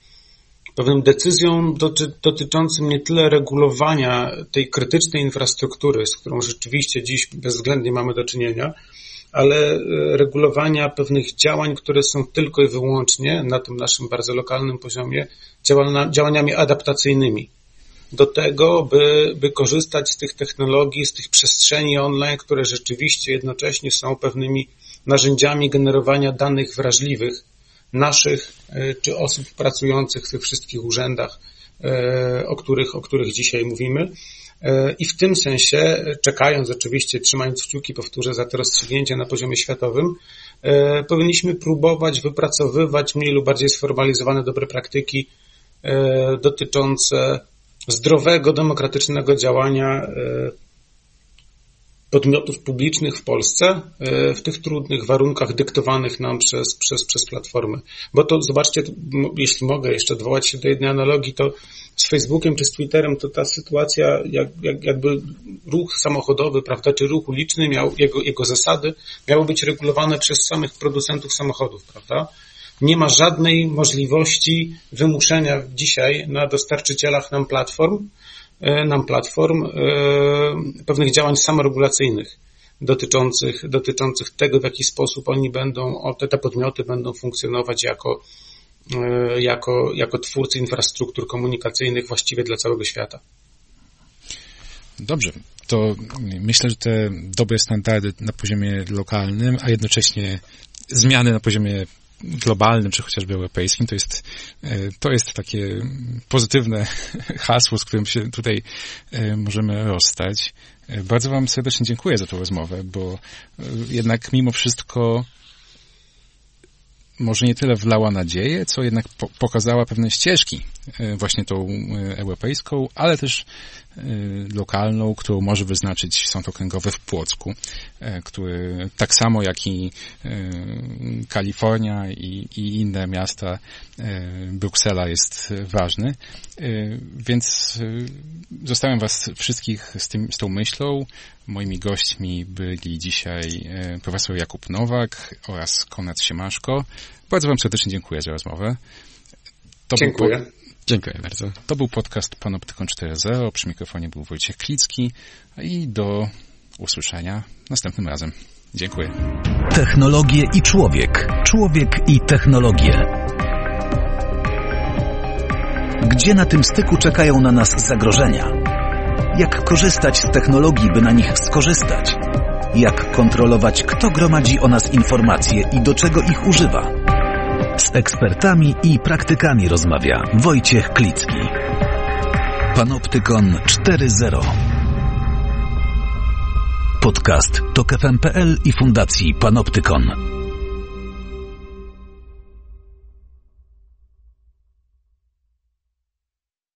pewnym decyzjom doty, dotyczącym nie tyle regulowania tej krytycznej infrastruktury, z którą rzeczywiście dziś bezwzględnie mamy do czynienia, ale e, regulowania pewnych działań, które są tylko i wyłącznie na tym naszym bardzo lokalnym poziomie działaniami adaptacyjnymi. Do tego, by, by korzystać z tych technologii, z tych przestrzeni online, które rzeczywiście jednocześnie są pewnymi narzędziami generowania danych wrażliwych naszych e, czy osób pracujących w tych wszystkich urzędach, e, o których, o których dzisiaj mówimy. E, I w tym sensie, czekając oczywiście, trzymając kciuki, powtórzę, za te rozstrzygnięcia na poziomie światowym, powinniśmy próbować wypracowywać mniej lub bardziej sformalizowane dobre praktyki dotyczące zdrowego, demokratycznego działania podmiotów publicznych w Polsce e, w tych trudnych warunkach dyktowanych nam przez, przez, przez platformy. Bo to zobaczcie, jeśli mogę jeszcze odwołać się do jednej analogii, to z Facebookiem czy z Twitterem to ta sytuacja, jak, jak, jakby ruch samochodowy, prawda, czy ruch uliczny miał, jego, jego zasady miały być regulowane przez samych producentów samochodów, prawda? nie ma żadnej możliwości wymuszenia dzisiaj na dostarczycielach nam platform, nam platform e, pewnych działań samoregulacyjnych dotyczących, dotyczących tego, w jaki sposób oni będą, te, te podmioty będą funkcjonować jako, e, jako, jako twórcy infrastruktur komunikacyjnych właściwie dla całego świata. Dobrze, to myślę, że te dobre standardy na poziomie lokalnym, a jednocześnie zmiany na poziomie globalnym, czy chociażby europejskim, to jest, e, to jest takie pozytywne (laughs) hasło, z którym się tutaj e, możemy rozstać. E, bardzo Wam serdecznie dziękuję za tę rozmowę, bo jednak mimo wszystko może nie tyle wlała nadzieję, co jednak po pokazała pewne ścieżki, właśnie tą europejską, ale też lokalną, którą może wyznaczyć Sąd Okręgowy w Płocku, e, który tak samo jak i y, Kalifornia i, i inne miasta, Bruksela jest ważny. Więc zostawiam Was wszystkich z, tym, z tą myślą. Moimi gośćmi byli dzisiaj profesor Jakub Nowak oraz Konrad Siemaszko. Bardzo Wam serdecznie dziękuję za rozmowę. To dziękuję. Był, Dziękuję bardzo. To był podcast Panoptykon 4.0. Przy mikrofonie był Wojciech Klicki i do usłyszenia następnym razem. Dziękuję. Technologie i człowiek. Człowiek i technologie. Gdzie na tym styku czekają na nas zagrożenia? Jak korzystać z technologii, by na nich skorzystać? Jak kontrolować, kto gromadzi o nas informacje i do czego ich używa? Ekspertami i praktykami rozmawia Wojciech Klicki. Panoptykon 4.0 Podcast to KFM.pl i Fundacji Panoptykon.